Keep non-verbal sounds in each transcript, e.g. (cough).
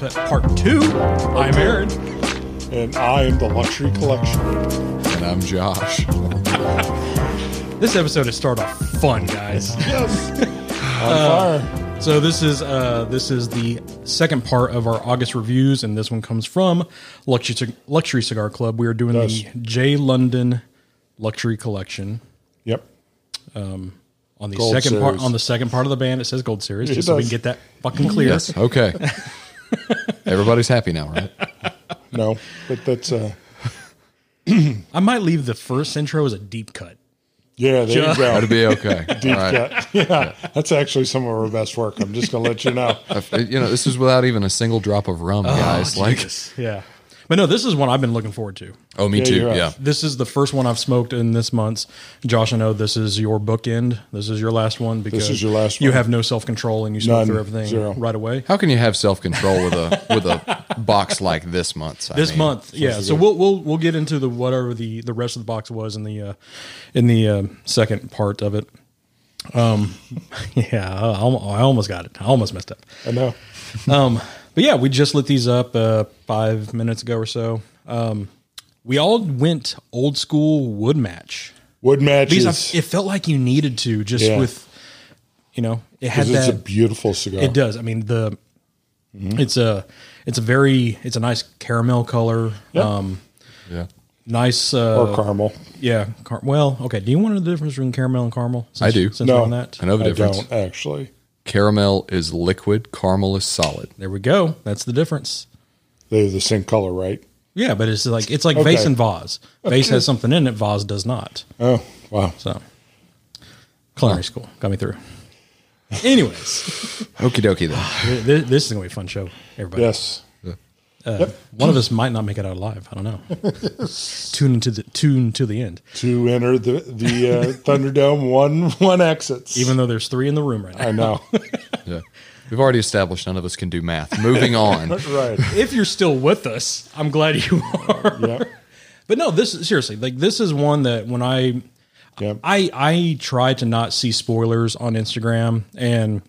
Welcome to the Straight Cut Part 2. I'm Aaron. And I am the Luxury Collection. And I'm Josh. (laughs) This episode has started off fun, guys. Yes. (laughs) On (laughs) fire. So this is uh, this is the second part of our August reviews, and this one comes from Luxury Luxury Cigar Club. We are doing Yes. the J London Luxury Collection Yep. on the Gold second part on the second part of the band. It says Gold Series, It just so we can get that fucking clear. Yes. Okay. (laughs) Everybody's happy now, right? No, but that's uh (clears throat) I might leave the first intro as a deep cut. yeah, there you go. That'd be okay. (laughs) All right. Yeah, (laughs) yeah, that's actually some of our best work. I'm just gonna let you know. If- You know, this is without even a single drop of rum, guys. like, Yeah, but no, this is one I've been looking forward to. oh, me Yeah, too. right. Yeah. This is the first one I've smoked in this month. Josh, I know this is your bookend. This is your last one because this is your last You have no self control and you smoke None. through everything Zero. right away. How can you have self control with a with a box like this month? I This mean, month, yeah. So we'll we'll we'll get into the whatever the the rest of the box was in the uh, in the uh, second part of it. Um, (laughs) yeah, I, I almost got it. I almost messed up. I know. Um, but yeah, we just lit these up uh, five minutes ago or so. Um, we all went old school wood match Wood matches. because I, it felt like you needed to just Yeah. with, you know, it had 'cause it's that. a beautiful cigar. it does. I mean the, Mm-hmm. it's a it's a very it's a nice caramel color. Yep. Um, Yeah. nice. Uh, Or caramel. yeah. Car- well, okay. Do you want to know the difference between caramel and caramel? Since, I do. Since No. we're on that, I know the I difference. don't actually. Caramel is liquid, caramel is solid. there we go. That's the difference. They're the same color, right? Yeah, but it's like it's like Okay. vase and vase. Vase has something in it. Vase does not. Oh, wow. So, culinary school got me through. Anyways, (laughs) Okie dokie then. th- th- this is gonna be a fun show, everybody. Yes. Uh, One of us might not make it out alive. I don't know. (laughs) tune into the tune to the end, To enter the the uh, Thunderdome, one one exits. even though there's three in the room right now. I know. (laughs) Yeah. We've already established none of us can do math. Moving on. (laughs) right. If you're still with us, I'm glad you are. Yeah. But no, this seriously, like this is one that when I Yeah. I I try to not see spoilers on Instagram, and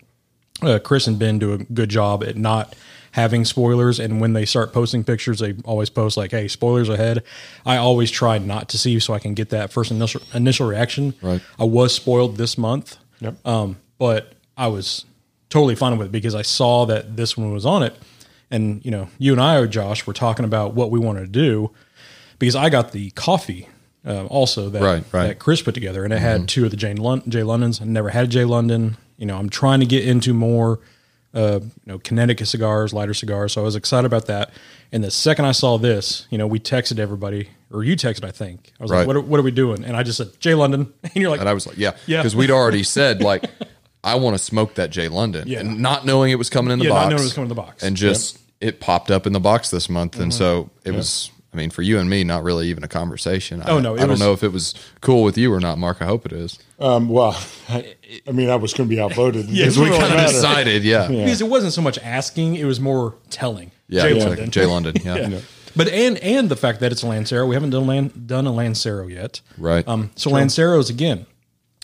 uh, Chris and Ben do a good job at not having spoilers. And when they start posting pictures, they always post like, "Hey, spoilers ahead." I always try not to see so I can get that first initial initial reaction. Right. I was spoiled this month, Yep. um, but I was totally fine with it because I saw that this one was on it, and you know, you and I, Josh, were talking about what we wanted to do because I got the coffee uh, also that Right, right. that Chris put together, and it had two of the Jane Lon- J Londons. I never had a J London. You know, I'm trying to get into more, uh, you know, Connecticut cigars, lighter cigars. So I was excited about that. And the second I saw this, you know, we texted everybody, or you texted, I think. I was Right. like, what are, what are we doing? And I just said J London, (laughs) and you're like, And I was like, yeah. Yeah. Because we'd already said, like, I want to smoke that J London. Yeah. And not knowing it was coming in the Yeah, not box. knowing it was coming in the box. And just, it popped up in the box this month. And Mm-hmm. so it was, I mean, for you and me, not really even a conversation. Oh, I, no, I don't was- know if it was cool with you or not, Mark. I hope it is. Um, well, I, (laughs) I mean, I was going to be outvoted. (laughs) Yeah, Because we we really kind Kind of of decided, yeah. Yeah, because it wasn't so much asking; it was more telling. Yeah, J London. London. (laughs) J London. Yeah. But and and the fact that it's a Lancero, we haven't done lan- done a Lancero yet. Right. Um, so Lanceros again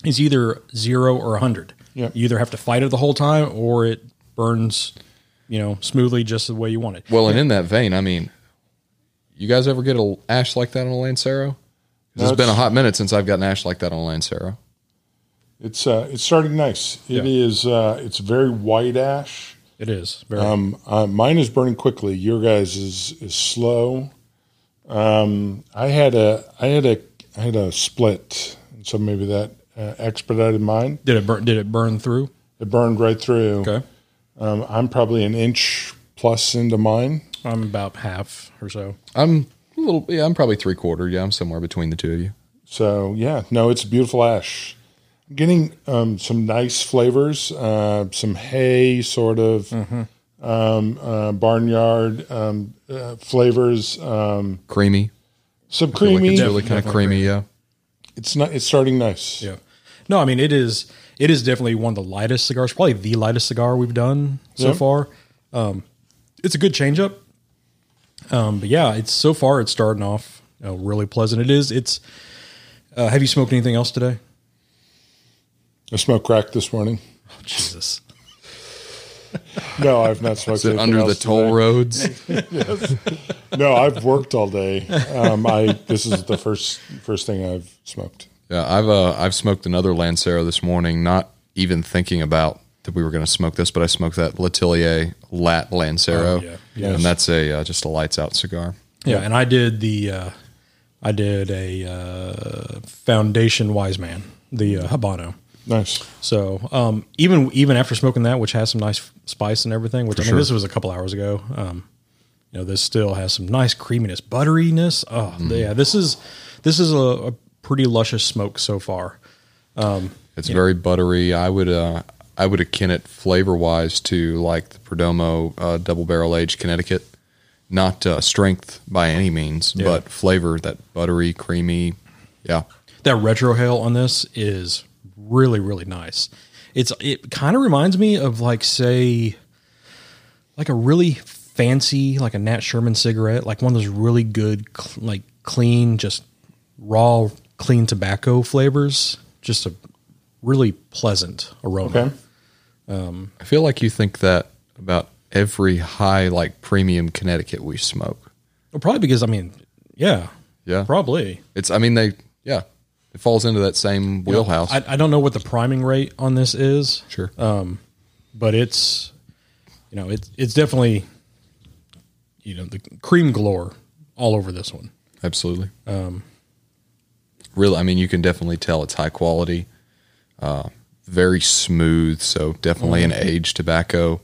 is either zero or a hundred. Yeah. You either have to fight it the whole time, or it burns, you know, smoothly just the way you want it. Well, and in that vein, I mean, you guys ever get a ash like that on a Lancero? No, it's been a hot minute since I've gotten ash like that on a Lancero. It's uh, it's starting nice. It Yeah. is. Uh, it's very white ash. It is very. Um, uh, mine is burning quickly. Your guys is is slow. Um, I had a I had a I had a split, so maybe that uh, expedited mine. did it burn? Did it burn through? It burned right through. Okay. Um, I'm probably an inch plus into mine. I'm about half or so. I'm a little, yeah, I'm probably three quarter. Yeah, I'm somewhere between the two of you. So yeah, no, it's a beautiful ash. I'm getting um, some nice flavors, uh, some hay sort of um, uh, barnyard um, uh, flavors, um, Creamy. some I feel like creamy. it's really kind of creamy. Yeah. it's not. It's starting nice. Yeah. No, I mean it is. It is definitely one of the lightest cigars, probably the lightest cigar we've done so Yeah. far. Um, it's a good change up. Um, but yeah, it's so far it's starting off you know, really pleasant. It is. It's. Uh, have you smoked anything else today? I smoked crack this morning. Oh, Jesus. (laughs) No, I've not smoked Is it anything under the toll today. roads? (laughs) No, I've worked all day. Um, I this is the first first thing I've smoked. Yeah, I've uh, I've smoked another Lancero this morning, not even thinking about that we were going to smoke this, but I smoked that L'Atelier Lat Lancero, Oh, yeah. Yes. and that's a uh, just a lights out cigar. Yeah, and I did the uh, I did a uh, Foundation Wise Man, the uh, Habano. Nice. So um, even even after smoking that, which has some nice spice and everything, which I mean sure. this was a couple hours ago. Um, you know, this still has some nice creaminess, butteriness. Oh, yeah, this is this is a, a pretty luscious smoke so far. It's very buttery. I would uh, I would akin it flavor wise to like the Perdomo uh, double barrel aged Connecticut. Not uh, strength by any means, Yeah. but flavor that buttery, creamy. Yeah, That retrohale on this is really really nice. It's it kind of reminds me of like say like a really fancy like a Nat Sherman cigarette, like one of those really good cl- like clean just raw clean tobacco flavors. Just a really pleasant aroma. Okay. I feel like you think that about every high like premium Connecticut we smoke. Well, probably because I mean, yeah, Yeah. probably. It's I mean they yeah it falls into that same wheelhouse. I, I don't know what the priming rate on this is, sure. but it's you know it's it's definitely you know the cream galore all over this one. Absolutely. Um, really, I mean, you can definitely tell it's high quality, uh, very smooth. So definitely an aged tobacco.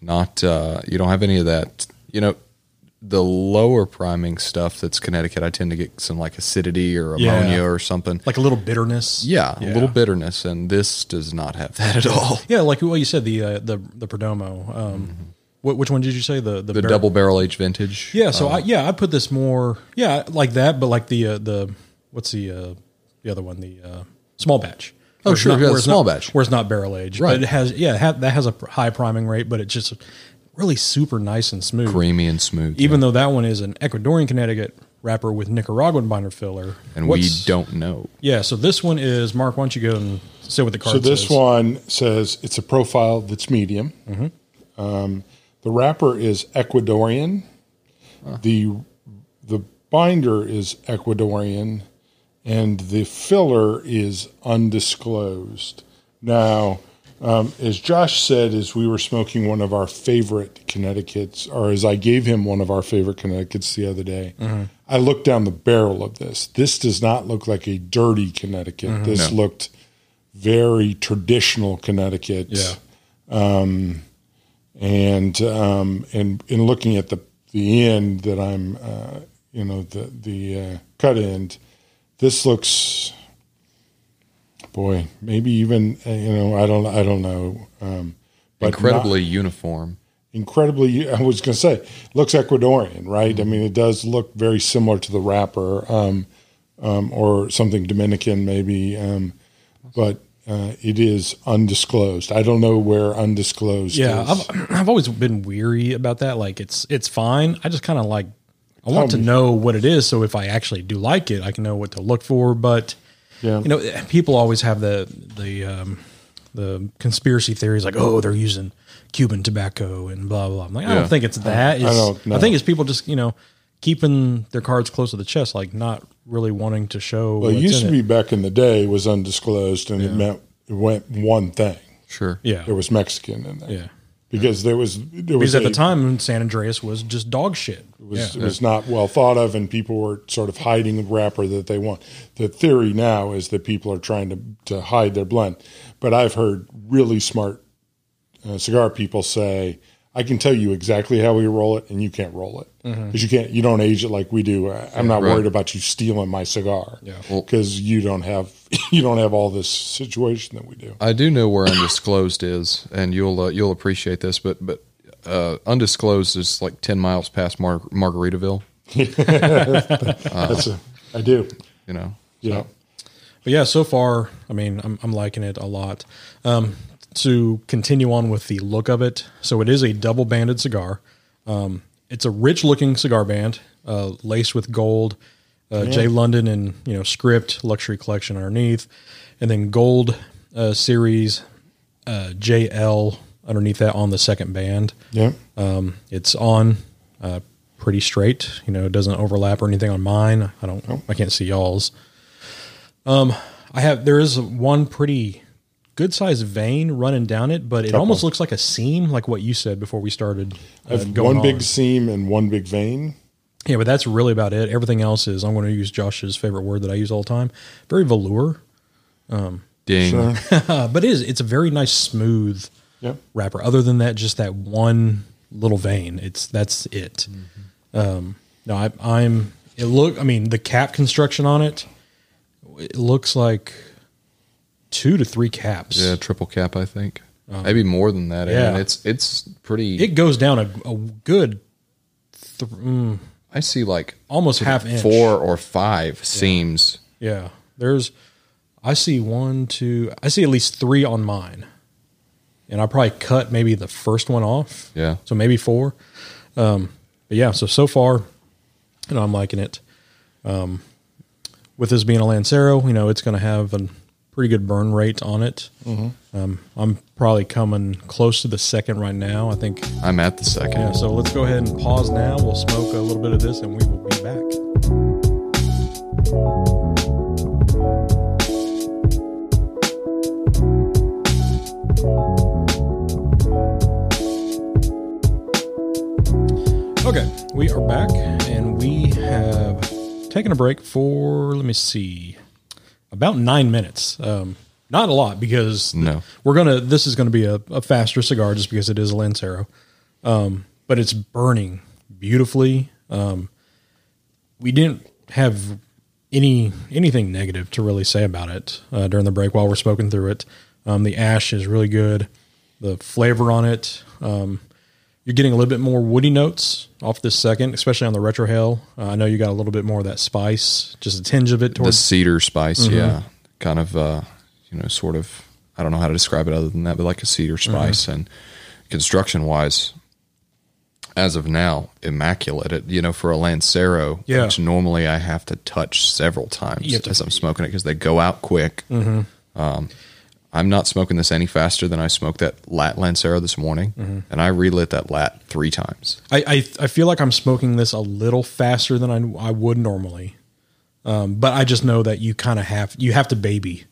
Not uh, you don't have any of that. You know, the lower priming stuff that's Connecticut. I tend to get some like acidity or Yeah. ammonia or something. Like a little bitterness. Yeah, a little bitterness, and this does not have that at all. (laughs) Yeah, like what you said the uh, the the Perdomo. Um, wh- which one did you say the The bar- double barrel aged vintage. Yeah, so I yeah I put this more yeah like that, but like the uh, the what's the uh, the other one the uh, small batch. Oh, sure, not- yeah, where it's small not- batch. where it's not barrel aged, Right. But it has yeah it ha- that has a high priming rate, but it's just really super nice and smooth. creamy and smooth. Even though that one is an Ecuadorian Connecticut wrapper with Nicaraguan binder filler, and What's- we don't know. Yeah, so this one is Mark. Why don't you go and say what the card So this says? one says it's a profile that's medium. Um, the wrapper is Ecuadorian. The the binder is Ecuadorian, and the filler is undisclosed. Now, um, as Josh said, as we were smoking one of our favorite Connecticut's, or as I gave him one of our favorite Connecticut's the other day, I looked down the barrel of this. This does not look like a dirty Connecticut. This looked very traditional Connecticut. Yeah. And um, and in looking at the the end that I'm, uh, you know, the the uh, cut end, this looks, boy, maybe even uh, you know, I don't I don't know, um, but not- Incredibly uniform. incredibly i was going to say looks ecuadorian right i mean it does look very similar to the wrapper um, um, or something dominican maybe um, but uh, it is undisclosed i don't know where undisclosed Yeah, is. I've (clears throat) I've always been weary about that. Like it's it's fine. I just kind of like I want to know what it is, so if I actually do like it, I can know what to look for. But yeah you know, people always have the the um, the conspiracy theories like, oh, they're using Cuban tobacco and blah blah. blah. I'm like, I Yeah. don't think it's that. It's, I, don't know. think it's people just you know keeping their cards close to the chest, like not really wanting to show. well, it used in to be back in the day was undisclosed and it meant it went one thing Sure. Yeah, there was mexican in there yeah. Because there was there was Because at a- the time, San Andrés was just dog shit. It was, it was not well thought of, and people were sort of hiding the wrapper that they want. The theory now is that people are trying to, to hide their blend. But I've heard really smart uh, cigar people say, I can tell you exactly how we roll it, and you can't roll it because you can't. You don't age it like we do. I- I'm not right. worried about you stealing my cigar Yeah. because you don't have (laughs) you don't have all this situation that we do. I do know where undisclosed is, and you'll uh, you'll appreciate this, but but uh, undisclosed is like ten miles past Mar- Margaritaville. (laughs) That's a, I do. You know, Yeah. But yeah, so far, I mean, I'm, I'm liking it a lot. Um, to continue on with the look of it, so it is a double banded cigar. Um, it's a rich looking cigar band, uh, laced with gold. Uh, J London and you know script luxury collection underneath, and then gold uh, series uh, JL underneath that on the second band. Yeah. Um, it's on uh, pretty straight. You know, it doesn't overlap or anything on mine. I don't. I can't see y'all's. Um, I have there is one pretty good sized vein running down it, but it Couple. almost looks like a seam, like what you said before we started. I Uh, have going one big seam and one big vein. Yeah, but that's really about it. Everything else is I'm going to use Josh's favorite word that I use all the time. Very velour, Ding. Sure. (laughs) but it is it's a very nice smooth Yep. wrapper. Other than that, just that one little vein. It's that's it. Um, no, I, I'm. It look. I mean, the cap construction on it. It looks like two to three caps. Yeah, triple cap, I think. Maybe more than that. Um, yeah. Yeah. It's it's pretty. It goes down a, a good, th- mm, I see like almost half inch. four or five seams. Yeah, there's. I see one, two. I see at least three on mine, and I probably cut maybe the first one off. Yeah. so maybe four. Um, but yeah, so so far, you know, I'm liking it. Um, with this being a Lancero, you know, it's going to have a pretty good burn rate on it. Um, I'm probably coming close to the second right now. I think. I'm at the second. Yeah, so let's go ahead and pause now. We'll smoke a little bit of this, and we will be back. Okay, we are back, and we have taken a break for let me see, about nine minutes. Um, not a lot because No. we're gonna. This is gonna be a, a faster cigar just because it is a Lancero, um, but it's burning beautifully. Um, we didn't have any anything negative to really say about it uh, during the break while we're smoking through it. Um, the ash is really good. The flavor on it. Um, you're getting a little bit more woody notes off this second, especially on the retrohale. Uh, I know you got a little bit more of that spice, just a tinge of it The towards. cedar spice, Mm-hmm. yeah. Kind of uh, you know, sort of I don't know how to describe it other than that, but like a cedar Mm-hmm. spice and construction wise, as of now, immaculate. It you know, for a Lancero, Yeah. which normally I have to touch several times to- as I'm smoking it because they go out quick. Mm-hmm. Um, I'm not smoking this any faster than I smoked that lat Lancero this morning, Mm-hmm. and I relit that lat three times. I, I I feel like I'm smoking this a little faster than I, I would normally, um, but I just know that you kind of have you have to baby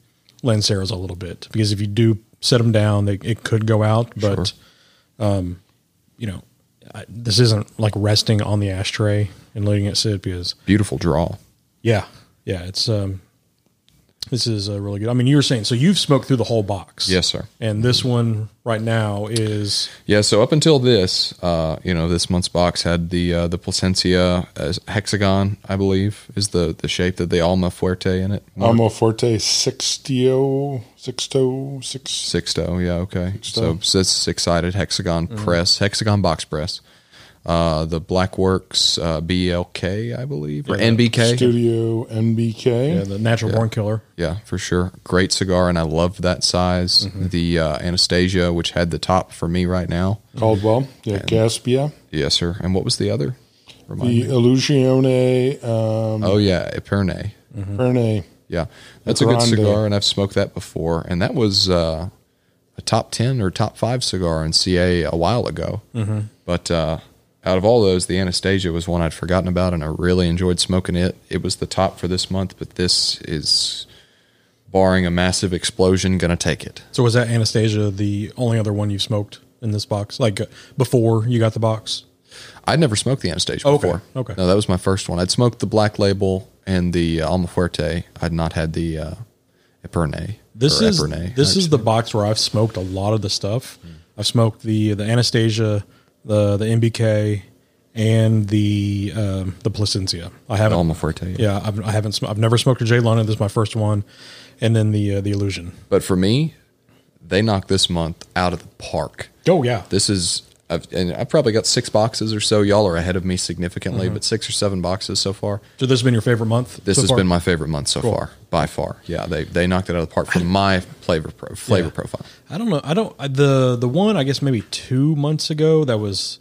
Lanceros a little bit because if you do set them down, they, it could go out. But um, you know, I, this isn't like resting on the ashtray and letting it sit because Beautiful draw. yeah, yeah, it's um, this is uh, really good. I mean, you were saying so you've smoked through the whole box, Yes, sir. and this one right now is Yeah, so up until this, uh, you know, this month's box had the uh, the Plasencia hexagon, I believe, is the the shape that the Alma Fuerte in it. Alma Fuerte Sixtio, Sixto, Six. Sixto, yeah, okay. So, Sixto. so it's six sided hexagon press, hexagon box press. Uh, the Blackworks uh, BLK, I believe, or NBK. Studio NBK. yeah, the natural born killer. Yeah, for sure. Great cigar, and I loved that size. The uh, Anastasia, which had the top for me right now. Caldwell. Yeah, Gaspia. Yes, sir. And what was the other? Remind The me. Illusione um, Oh yeah, Epernay. Perne. Yeah, that's a good cigar, and I've smoked that before, and that was uh, a top ten or top five cigar in CA a while ago. Mm-hmm. But uh, out of all those, the Anastasia was one I'd forgotten about, and I really enjoyed smoking it. It was the top for this month, but this is, barring a massive explosion, gonna take it. So was that Anastasia the only other one you smoked in this box? Like uh, before you got the box? I'd never smoked the Anastasia Okay, before. okay. no, that was my first one. I'd smoked the Black Label and the uh, Alma Fuerte. I'd not had the uh, Epernay. This is Epernay, this is the box where I've smoked a lot of the stuff. I've smoked the the Anastasia, the the NBK, and the um, the Plasencia. I haven't. Alma Fuerte. yeah, I've, I haven't. Sm- I've never smoked a J London. This is my first one, and then the uh, the Illusion. But for me, they knocked this month out of the park. Oh yeah, This is, I've, and I've probably got six boxes or so. Y'all are ahead of me Mm-hmm. significantly, but six or seven boxes so far. so this has been your favorite month. This so has far? been my favorite month so far, by far. Yeah, they they knocked it out of the park for my flavor pro, flavor Yeah. profile. I don't know. I don't. I- The the one I guess maybe two months ago that was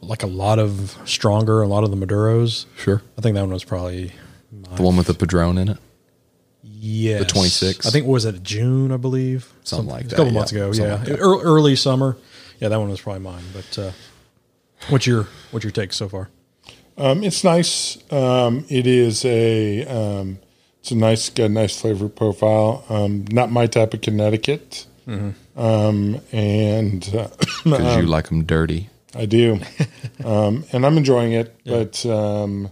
like a lot of stronger. A lot of the Maduros. Sure, I think that one was probably the one with the Padrón in it. Yeah, The 26th? I think was it June, I believe, Something like that. A couple yeah. months ago, Something yeah, like. Early summer. Yeah, that one was probably mine. But uh, what's your what's your take so far? Um, it's nice. Um, it is a um, it's a nice got a nice flavor profile. Um, not my type of Connecticut. Um, and uh, (coughs) Because you like them dirty. I do, (laughs) um, and I'm enjoying it. But um,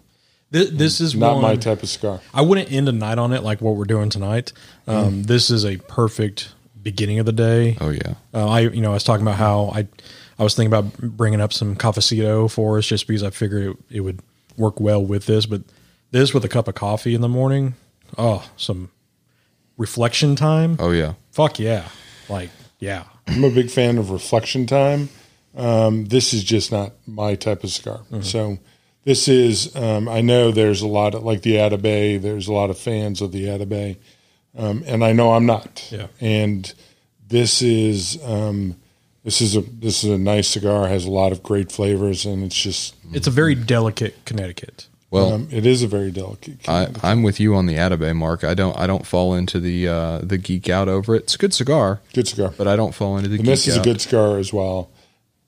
This, this is not one, my type of cigar. I wouldn't end a night on it like what we're doing tonight. Um, This is a perfect beginning of the day. Oh yeah. Uh, I you know I was talking about how I I was thinking about bringing up some cafecito for us just because I figured it, it would work well with this. But this with a cup of coffee in the morning, oh, some reflection time. Oh yeah. Fuck yeah, like yeah, I'm a big fan of reflection time. Um, this is just not my type of cigar. So this is. Um, I know there's a lot of like the Atabey. There's a lot of fans of the Atabey, um, and I know I'm not. Yeah. And this is. Um, this is a this is a nice cigar. Has a lot of great flavors, and it's just. it's a very delicate Connecticut. Well, Um, it is a very delicate. I, I'm with you on the Atabey mark. I don't I don't fall into the uh, the geek out over it. It's a good cigar, good cigar. but I don't fall into the And geek this is out. a good cigar as well.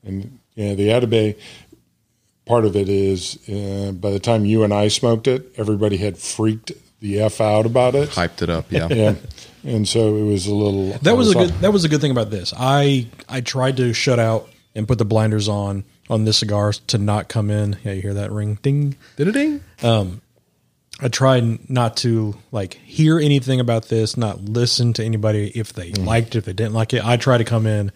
And yeah, the Atabey part of it is uh, by the time you and I smoked it, everybody had freaked the f out about it. Hyped it up, yeah. Yeah, and so it was a little. That was a good. That was a good thing about this. I I tried to shut out and put the blinders on on this cigar to not come in. Yeah, you hear that ring, ding. did it Ding. I tried not to like hear anything about this, not listen to anybody if they liked it, if they didn't like it. I try to come in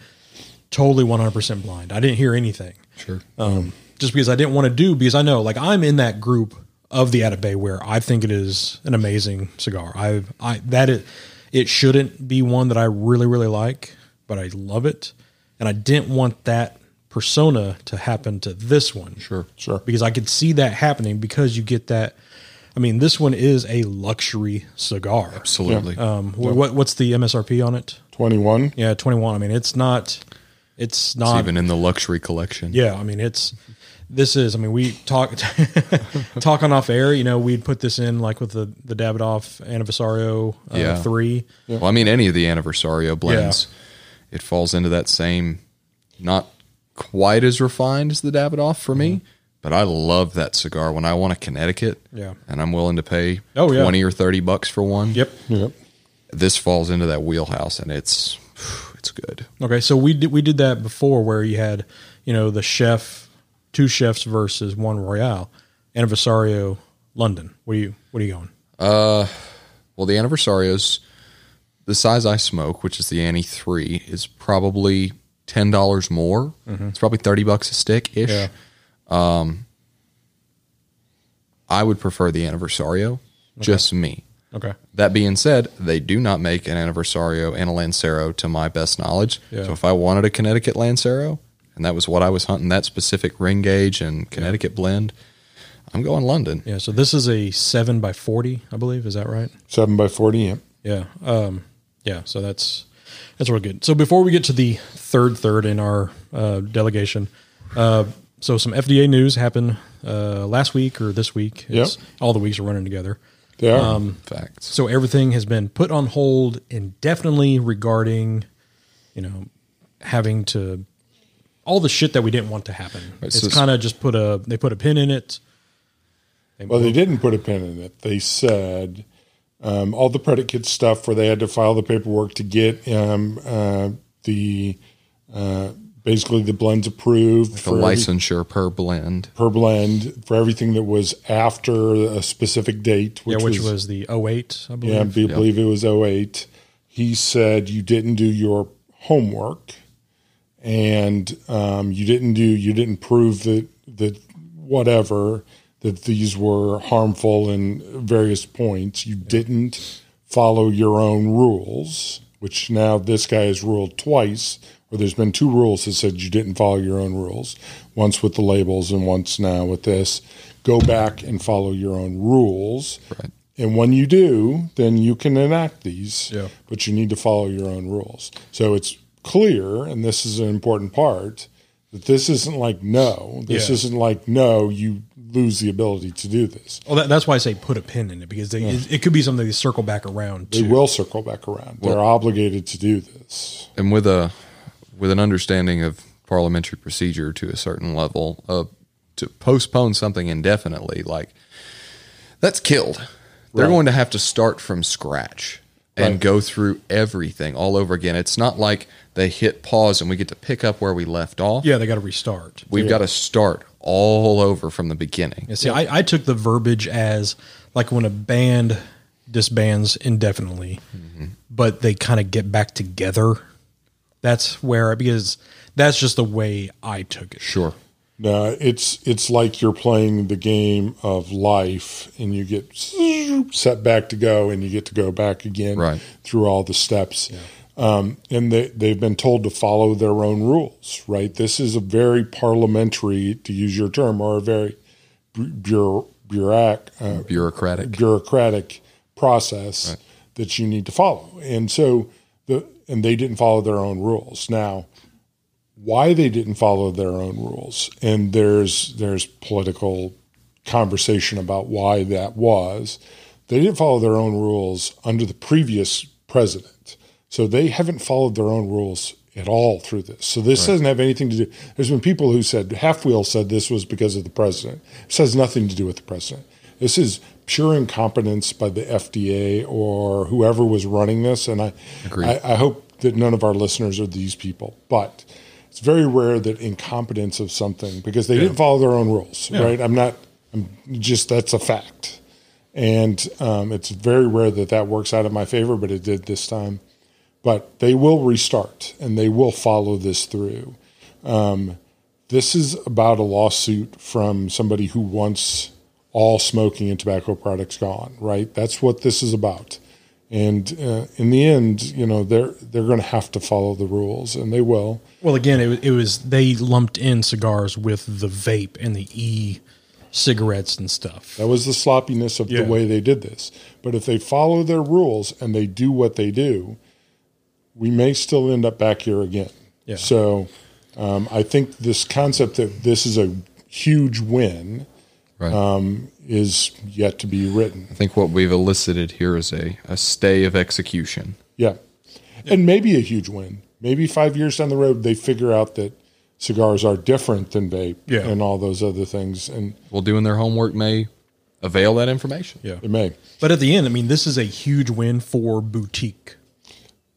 totally 100% blind. I didn't hear anything. Sure. Um, just because I didn't want to do because I know like I'm in that group of the Atabey where I think it is an amazing cigar. I I that it it shouldn't be one that I really really like, but I love it, and I didn't want that persona to happen to this one. Sure. Sure. because I could see that happening because you get that. I mean, this one is a luxury cigar. Absolutely. Um, wh- what what's the MSRP on it? twenty one. Yeah, twenty one. I mean, it's not. It's It's not even in the luxury collection. yeah, I mean it's this is I mean we talk (laughs) talking off air, you know, we'd put this in like with the the Davidoff Aniversario uh, Yeah. 3. Well, I mean, any of the Aniversario blends, it falls into that same, not quite as refined as the Davidoff for me, but I love that cigar when I want a Connecticut. Mm-hmm. Yeah. And I'm willing to pay Oh, yeah. 20 or 30 bucks for one. Yep. Yep. This falls into that wheelhouse and it's, (sighs) it's good. Okay, so we did we did that before where you had, you know, the chef two chefs versus one Royale. Aniversario London. What are you what are you going? Uh Well, the Aniversarios, the size I smoke, which is the Annie 3, is probably $10 more. It's probably 30 bucks a stick ish. Yeah. I would prefer the Aniversario, just me. Okay. That being said, they do not make an Aniversario and a Lancero to my best knowledge. Yeah. So if I wanted a Connecticut Lancero, and that was what I was hunting, that specific ring gauge and Connecticut blend, I'm going London. Yeah, so this is a 7 by 40, I believe, is that right? Seven by forty. Yep. Yeah. Um, yeah. So that's that's real good. So before we get to the third third in our uh, delegation, uh, so some FDA news happened uh, last week or this week. It's, All the weeks are running together. They are. Um, Facts. So everything has been put on hold indefinitely regarding, you know, having to all the shit that we didn't want to happen. so it's it's- kind of just put a they put a pin in it. They- Well, they didn't put a pin in it. They said um, all the predicate stuff where they had to file the paperwork to get um, uh, the uh, basically the blends approved The for every- licensure per blend. per blend for everything that was after a specific date, yeah, which, which was, was, the 08, I believe. yeah, I be- believe it was 08. He said you didn't do your homework and um, you didn't do you didn't prove that that whatever that these were harmful in various points. You didn't follow your own rules, which now this guy has ruled twice. Or there's been two rules that said you didn't follow your own rules. Once with the labels and once now with this. Go back and follow your own rules. Right. And when you do, then you can enact these, Yeah. but you need to follow your own rules. So it's clear, and this is an important part, that this isn't like no. This Yeah. isn't like no, you lose the ability to do this. Well, that, that's why I say put a pin in it because they, it, it could be something they circle back around They to. will circle back around. They're obligated to do this. and with a with an understanding of parliamentary procedure to a certain level, uh, to postpone something indefinitely, like that's killed. They're Right. going to have to start from scratch and Right. go through everything all over again. It's not like they hit pause and we get to pick up where we left off. Yeah, they got to restart. We've got to start all over from the beginning. Yeah, see, I, I took the verbiage as like when a band disbands indefinitely, mm-hmm. but they kind of get back together. That's where because that's just the way I took it. Sure. No, it's it's like you're playing the game of life, and you get set back to go, and you get to go back again Right. through all the steps. Um, and they they've been told to follow their own rules. Right. This is a very parliamentary, to use your term, or a very bu- bureau, bureauc, uh, Bureaucratic. bureaucratic process that you need to follow. And so the and they didn't follow their own rules. Now, why they didn't follow their own rules, and there's there's political conversation about why that was. They didn't follow their own rules under the previous president. So they haven't followed their own rules at all through this. So this doesn't have anything to do. There's been people who said halfwheel said this was because of the president. This has nothing to do with the president. This is pure incompetence by the FDA or whoever was running this. And I, I, I hope that none of our listeners are these people. But it's very rare that incompetence of something because they didn't follow their own rules, right? I'm not. I'm just that's a fact, and um, it's very rare that that works out in my favor, but it did this time but they will restart and they will follow this through. Um, this is about a lawsuit from somebody who wants all smoking and tobacco products gone, right? That's what this is about. And uh, in the end, you know, they're they're going to have to follow the rules, and they will. Well, again, it, was- it was they lumped in cigars with the vape and the e cigarettes and stuff. That was the sloppiness of Yeah. the way they did this. But if they follow their rules and they do what they do, we may still end up back here again. Yeah. So um, I think this concept that this is a huge win Right. um, is yet to be written. I think what we've elicited here is a, a stay of execution. Yeah. And maybe a huge win. Maybe five years down the road, they figure out that cigars are different than vape Yeah. and all those other things. And Well, doing their homework may avail that information. Yeah. it may. But at the end, I mean, this is a huge win for boutique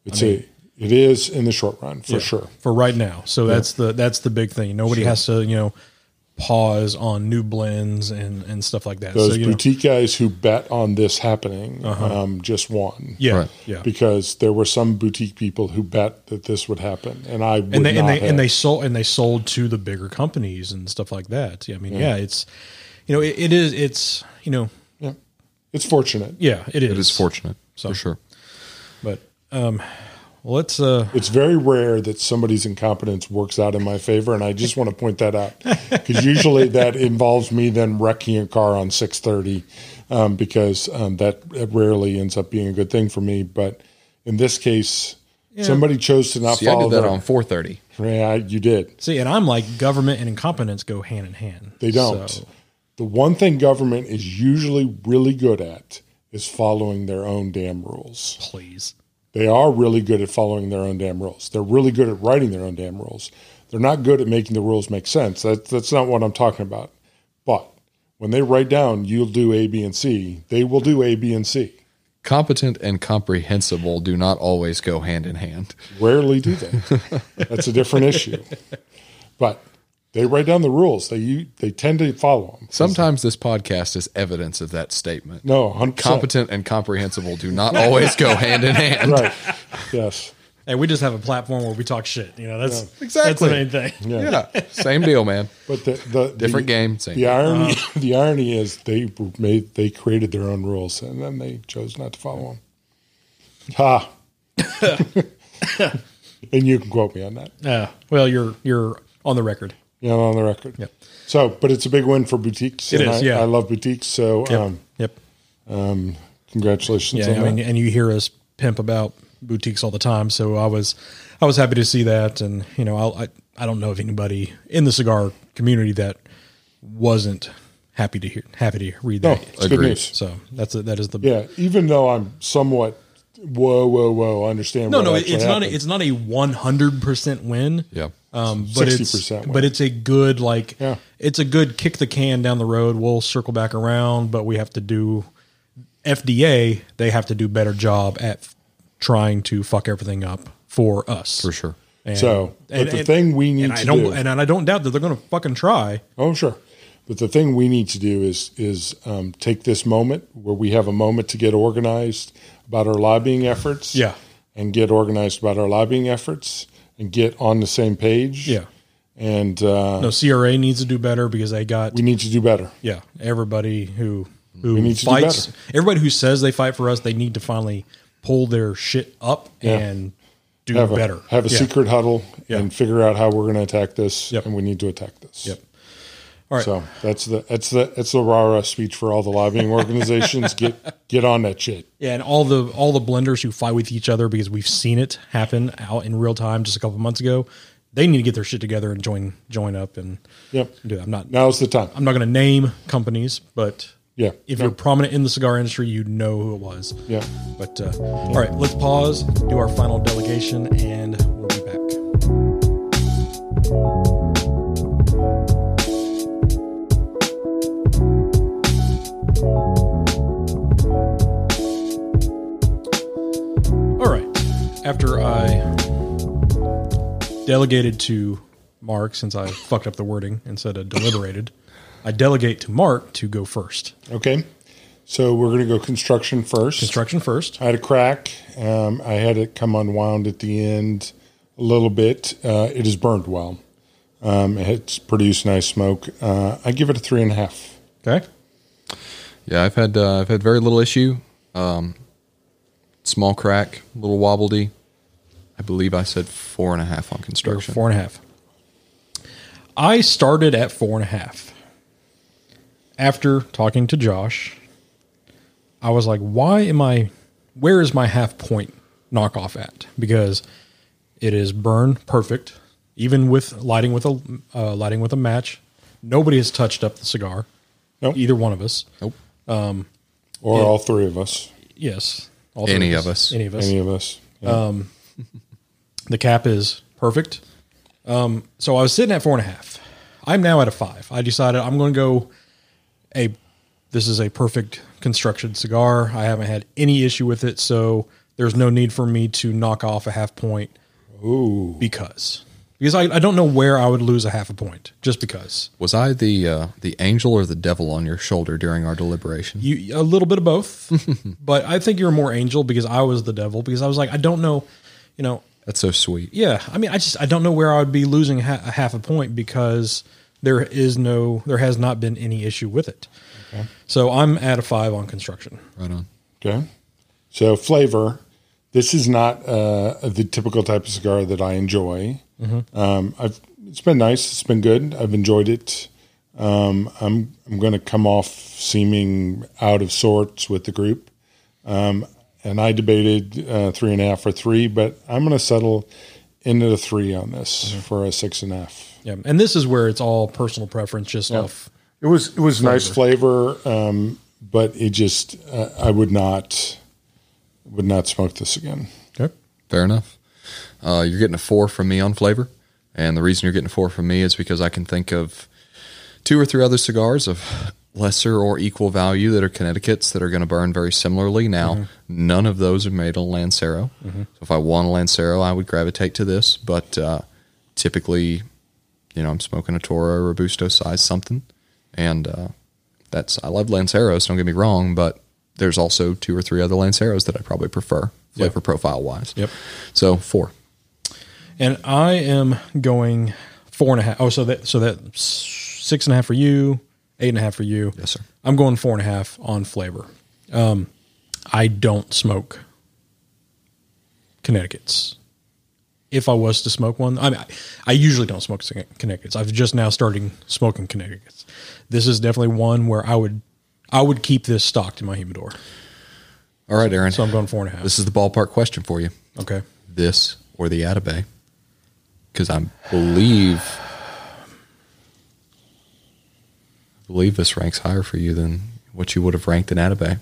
It's a, it is in the short run for sure. for right now. So that's the that's the big thing. Nobody has to you know pause on new blends and and stuff like that. Those so, you know, boutique guys who bet on this happening um, just won. yeah, Right. yeah. Because there were some boutique people who bet that this would happen, and I would and they not and they have. and they sold and they sold to the bigger companies and stuff like that. Yeah, I mean, yeah, it's you know it, it is it's you know yeah, it's fortunate. yeah it is It is fortunate So- for sure. but um let's uh It's very rare that somebody's incompetence works out in my favor, and I just want to point that out (laughs) because usually that involves me then wrecking a car on six thirty, um, because um, that, that rarely ends up being a good thing for me. But in this case, somebody chose to not See, I follow did that their- on 430. Yeah, you did. see and I'm like government and incompetence go hand in hand. They don't. So, The one thing government is usually really good at is following their own damn rules. please. They are really good at following their own damn rules. They're really good at writing their own damn rules. They're not good at making the rules make sense. That, that's not what I'm talking about. But when they write down, you'll do A, B, and C, they will do A, B, and C. Competent and comprehensible do not always go hand in hand. Rarely do they. that's a different issue. But they write down the rules. They u- they tend to follow them. Sometimes this podcast is evidence of that statement. No, 100%. Competent and comprehensible do not always go hand in hand. (laughs) Right. Yes. Hey, we just have a platform where we talk shit. You know, that's that's Exactly. the main thing. Yeah. Same deal, man. But the, the Different the, game, same The irony, (laughs) the irony is they made they created their own rules and then they chose not to follow them. Ha! (laughs) and you can quote me on that. Uh, well, you're you're on the record. Yeah, on the record. Yep. So, but it's a big win for boutiques. It and is, I, yeah. I love boutiques. So, Yep. um, yep. congratulations Yeah, on I mean, and you hear us pimp about boutiques all the time. So I was, I was happy to see that, and you know, I'll, I, I don't know if anybody in the cigar community that wasn't happy to hear, happy to read No, that. it's good news. So that's a, that is the Yeah, even though I'm somewhat whoa, whoa, whoa, I understand. no what no actually it's not a, it's not a one hundred percent win. Yeah. Um, but it's 60% win. but it's a good like Yeah. it's a good kick the can down the road. We'll circle back around, but we have to do FDA. They have to do better job at f- trying to fuck everything up for us For sure. And, So, but the thing we need and I to don't do- and I don't doubt that they're going to fucking try. Oh, sure. But the thing we need to do is is um, take this moment where we have a moment to get organized about our lobbying efforts. Yeah. And get organized about our lobbying efforts and get on the same page. Yeah. And uh, No, CRA needs to do better because they got we need to do better. yeah everybody who who We need to do fights better. everybody who says they fight for us. They need to finally pull their shit up Yeah. and do Have a, better. Have a Yeah. secret huddle Yeah. and figure out how we're going to attack this. Yep. And we need to attack this. Yep. All right. So that's the that's the that's the rah rah speech for all the lobbying organizations. get (laughs) get on that shit. Yeah, and all the all the blenders who fight with each other because we've seen it happen out in real time just a couple months ago. They need to get their shit together and join join up and Yep. do that. I'm not Now's the time. I'm not going to name companies, but Yeah. if No. you're prominent in the cigar industry, you know who it was. Yeah. But uh, all right, let's pause, do our final delegation, and we'll be back. After I delegated to Mark, since I fucked up the wording instead of deliberated, I delegate to Mark to go first. Okay. So we're going to go construction first. Construction first. I had a crack. Um, I had it come unwound at the end a little bit. Uh, it has burned well. Um, it's produced nice smoke. Uh, I give it a three and a half. Okay. Yeah, I've had uh, I've had very little issue. Um, small crack, little wobbledy. I believe I said four and a half on construction. four and a half. I started at four and a half. After talking to Josh, I was like, why am I, where is my half point knockoff at? Because it is burn perfect, even with lighting with a uh, lighting with a match. Nobody has touched up the cigar. Nope. Either one of us. Nope. Um, Or all three of us. Yes. all three Any of us. Any of us. Any of us. Yeah. The cap is perfect. Um, so I was sitting at four and a half. I'm now at a five. I decided I'm going to go a. This is a perfect construction cigar. I haven't had any issue with it, so there's no need for me to knock off a half point. Ooh. because because I, I don't know where I would lose a half a point just because Was I the uh, the angel or the devil on your shoulder during our deliberation? you a little bit of both, (laughs) but I think you're more angel because I was the devil because I was like I don't know, you know, That's so sweet. Yeah, I mean, I just I don't know where I would be losing ha- a half a point because there is no, there has not been any issue with it. So I'm at a five on construction. Right on. Okay. So flavor. This is not uh, the typical type of cigar that I enjoy. Um, I've it's been nice. It's been good. I've enjoyed it. Um, I'm I'm going to come off seeming out of sorts with the group. Um, and I debated uh, three and a half or three, but I'm going to settle into the three on this for a six and a half. Yeah, and this is where it's all personal preference, just off. It was it was nice flavor, um, but it just uh, I would not would not smoke this again. Okay. Fair enough. Uh, you're getting a four from me on flavor, and the reason you're getting a four from me is because I can think of two or three other cigars of lesser or equal value that are Connecticut's that are going to burn very similarly. Now, none of those are made on Lancero. So if I want a Lancero, I would gravitate to this, but uh, typically, you know, I'm smoking a Toro or Robusto size something, and uh, that's I love Lanceros. Don't get me wrong, but there's also two or three other Lanceros that I probably prefer flavor profile wise. Yep. So four. And I am going four and a half. Oh, so that so that six and a half for you, eight and a half for you. Yes, sir. I'm going four and a half on flavor. Um, I don't smoke Connecticut's. If I was to smoke one, I mean, I, I usually don't smoke Connecticut's. I've just now starting smoking Connecticut's. This is definitely one where I would, I would keep this stocked in my humidor. All right, Aaron. So I'm going four and a half. this is the ballpark question for you. okay. This or the Atabey? Because I believe, I believe this ranks higher for you than what you would have ranked in Atabey.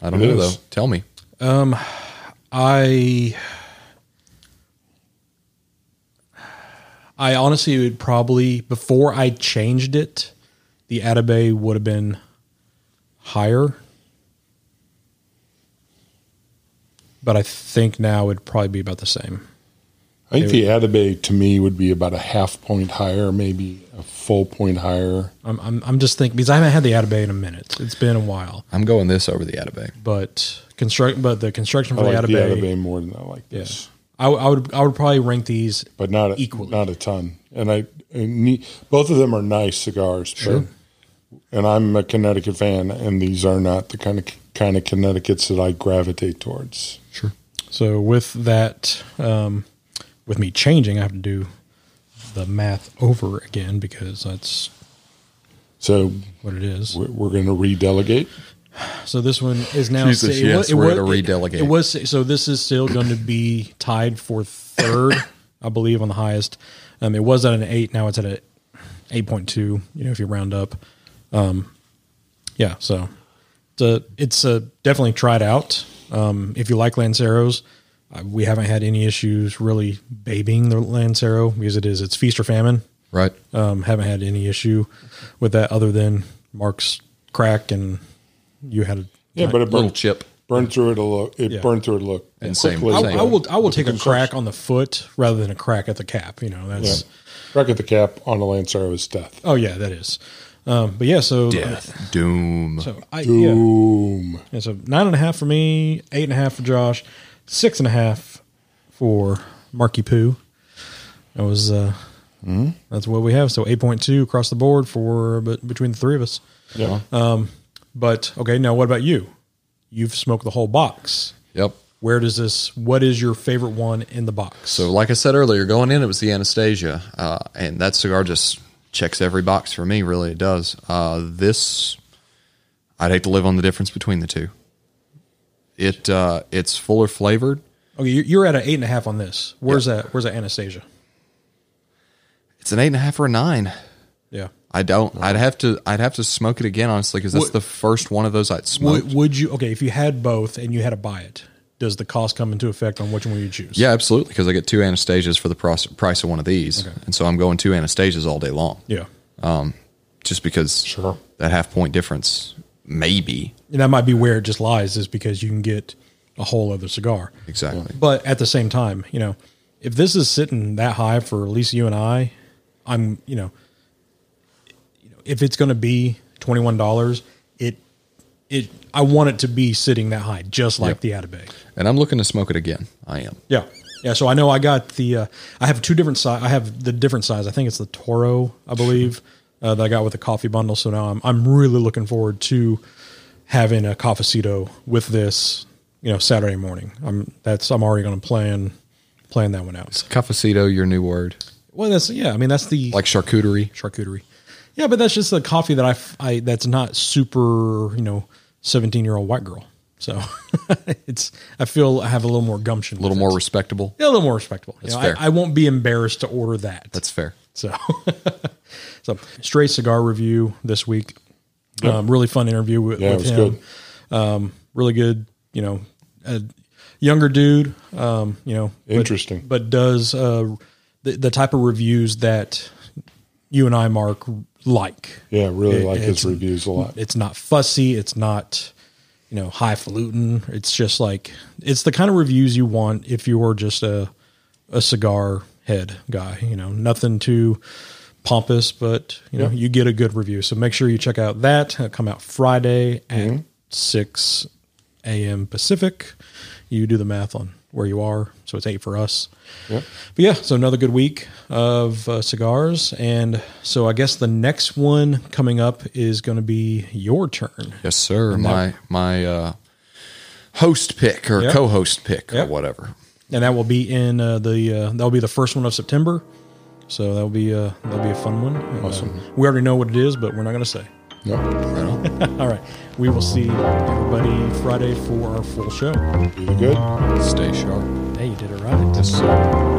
I don't It know is. though. Tell me. Um, I I honestly would probably before I changed it, the Atabey would have been higher. But I think now it'd probably be about the same. I think the Atabey to me would be about a half point higher, maybe a full point higher. I'm I'm, I'm just thinking because I haven't had the Atabey in a minute. It's been a while. I'm going this over the Atabey. But construct but the construction I for like the the Atabey, Atabey more than I like this, I, I would I would probably rank these but not a, Equally. not a ton. And I and ne- both of them are nice cigars. Sure. But, and I'm a Connecticut fan, and these are not the kind of kind of Connecticut's that I gravitate towards. Sure. So with that, um, with me changing, I have to do the math over again because that's So what it is. we're, we're going to redelegate. So this one is now. Jesus, it wa- yes, it we're wa- gonna it- It was so. This is still going to be tied for third, I believe, on the highest. Um, it was at an eight. Now it's at a eight point two. You know, if you round up. Um, yeah. So it's a, it's a definitely tried out. Um, if you like Lanceros, uh, we haven't had any issues really babying the Lancero because it is it's feast or famine. Right. Um, haven't had any issue with that other than Mark's crack and you had a Yeah, but it Little burned, chip. burned through it a look. It Yeah. burned through it a look. And same- quickly. I, same. I will I will take a crack on the foot rather than a crack at the cap. You know Yeah. that's Crack at the cap on a Lancero is death. oh yeah that is. Um, but yeah, so Death. Doom. So I yeah. Boom. yeah, so nine and a half for me, eight and a half for Josh, six and a half for Marky Poo. That was uh, that's what we have. So eight point two across the board for but between the three of us. Yeah. But okay, now what about you? You've smoked the whole box. Yep. Where does this? What is your favorite one in the box? So, like I said earlier, going in, it was the Anastasia, uh, and that cigar just checks every box for me. Really, it does. Uh, this, I'd hate to live on the difference between the two. It uh, it's fuller flavored. okay, you're- at an eight and a half on this. Where's that? Where's that Anastasia? It's an eight and a half or a nine. Yeah. I don't. I'd have to. I'd have to smoke it again, honestly, because that's Would- the first one of those I'd smoked. Would, would you? Okay, if you had both and you had to buy it, does the cost come into effect on which one you choose? yeah, absolutely, because I get two Anastasias for the price, price of one of these, and so I'm going two Anastasias all day long, Yeah. just because Sure. that half point difference, maybe And that might be where it just lies, is because you can get a whole other cigar. exactly. But at the same time, you know, if this is sitting that high for at least you and I, I'm, you know, if it's going to be twenty one dollars, it, it, I want it to be sitting that high, just like Yep. the Atabey. And I'm looking to smoke it again. I am. Yeah, yeah. So I know I got the, uh, I have two different size. I have the different size. I think it's the Toro, I believe, uh, that I got with the coffee bundle. So now I'm, I'm really looking forward to having a cafecito with this, you know, Saturday morning. I'm that's I'm already going to plan plan that one out. Cafecito, your new word, Well, that's yeah. I mean, that's the like charcuterie. charcuterie. Yeah, but that's just the coffee that I, I that's not super, you know, seventeen year old white girl. So (laughs) it's I feel I have a little more gumption, A little more respectable. yeah, a little more respectable. You know, fair. I, I won't be embarrassed to order that. That's fair. so. (laughs) so straight cigar review this week. Um, really fun interview with, Yeah, it with was him. good. Um, really good. You know, a younger dude. Um, you know, Interesting. but, does uh, the the type of reviews that you and I, Mark, like. Yeah, really It- like his reviews a lot. It's not fussy. It's not, you know, highfalutin. It's just like it's the kind of reviews you want if you're just a a cigar head guy. You know, nothing too pompous, but you know, Yeah. you get a good review. So make sure you check out that. It'll come out Friday at Mm-hmm. six a.m. Pacific. You do the math on where you are, so it's eight for us. Yep. But yeah, so another good week of uh, cigars, and so I guess the next one coming up is going to be your turn. Yes, sir. my my uh, host pick or Yep. co-host pick Yep. or whatever. and that will be in uh, the uh, that'll be the first one of September. So that'll be uh, that'll be a fun one. And, uh, Awesome. we already know what it is, but we're not going to say. Yep. Right. (laughs) All right, we will see everybody Friday for our full show. Really good. Stay sharp. Hey, you did it right. Yes, sir.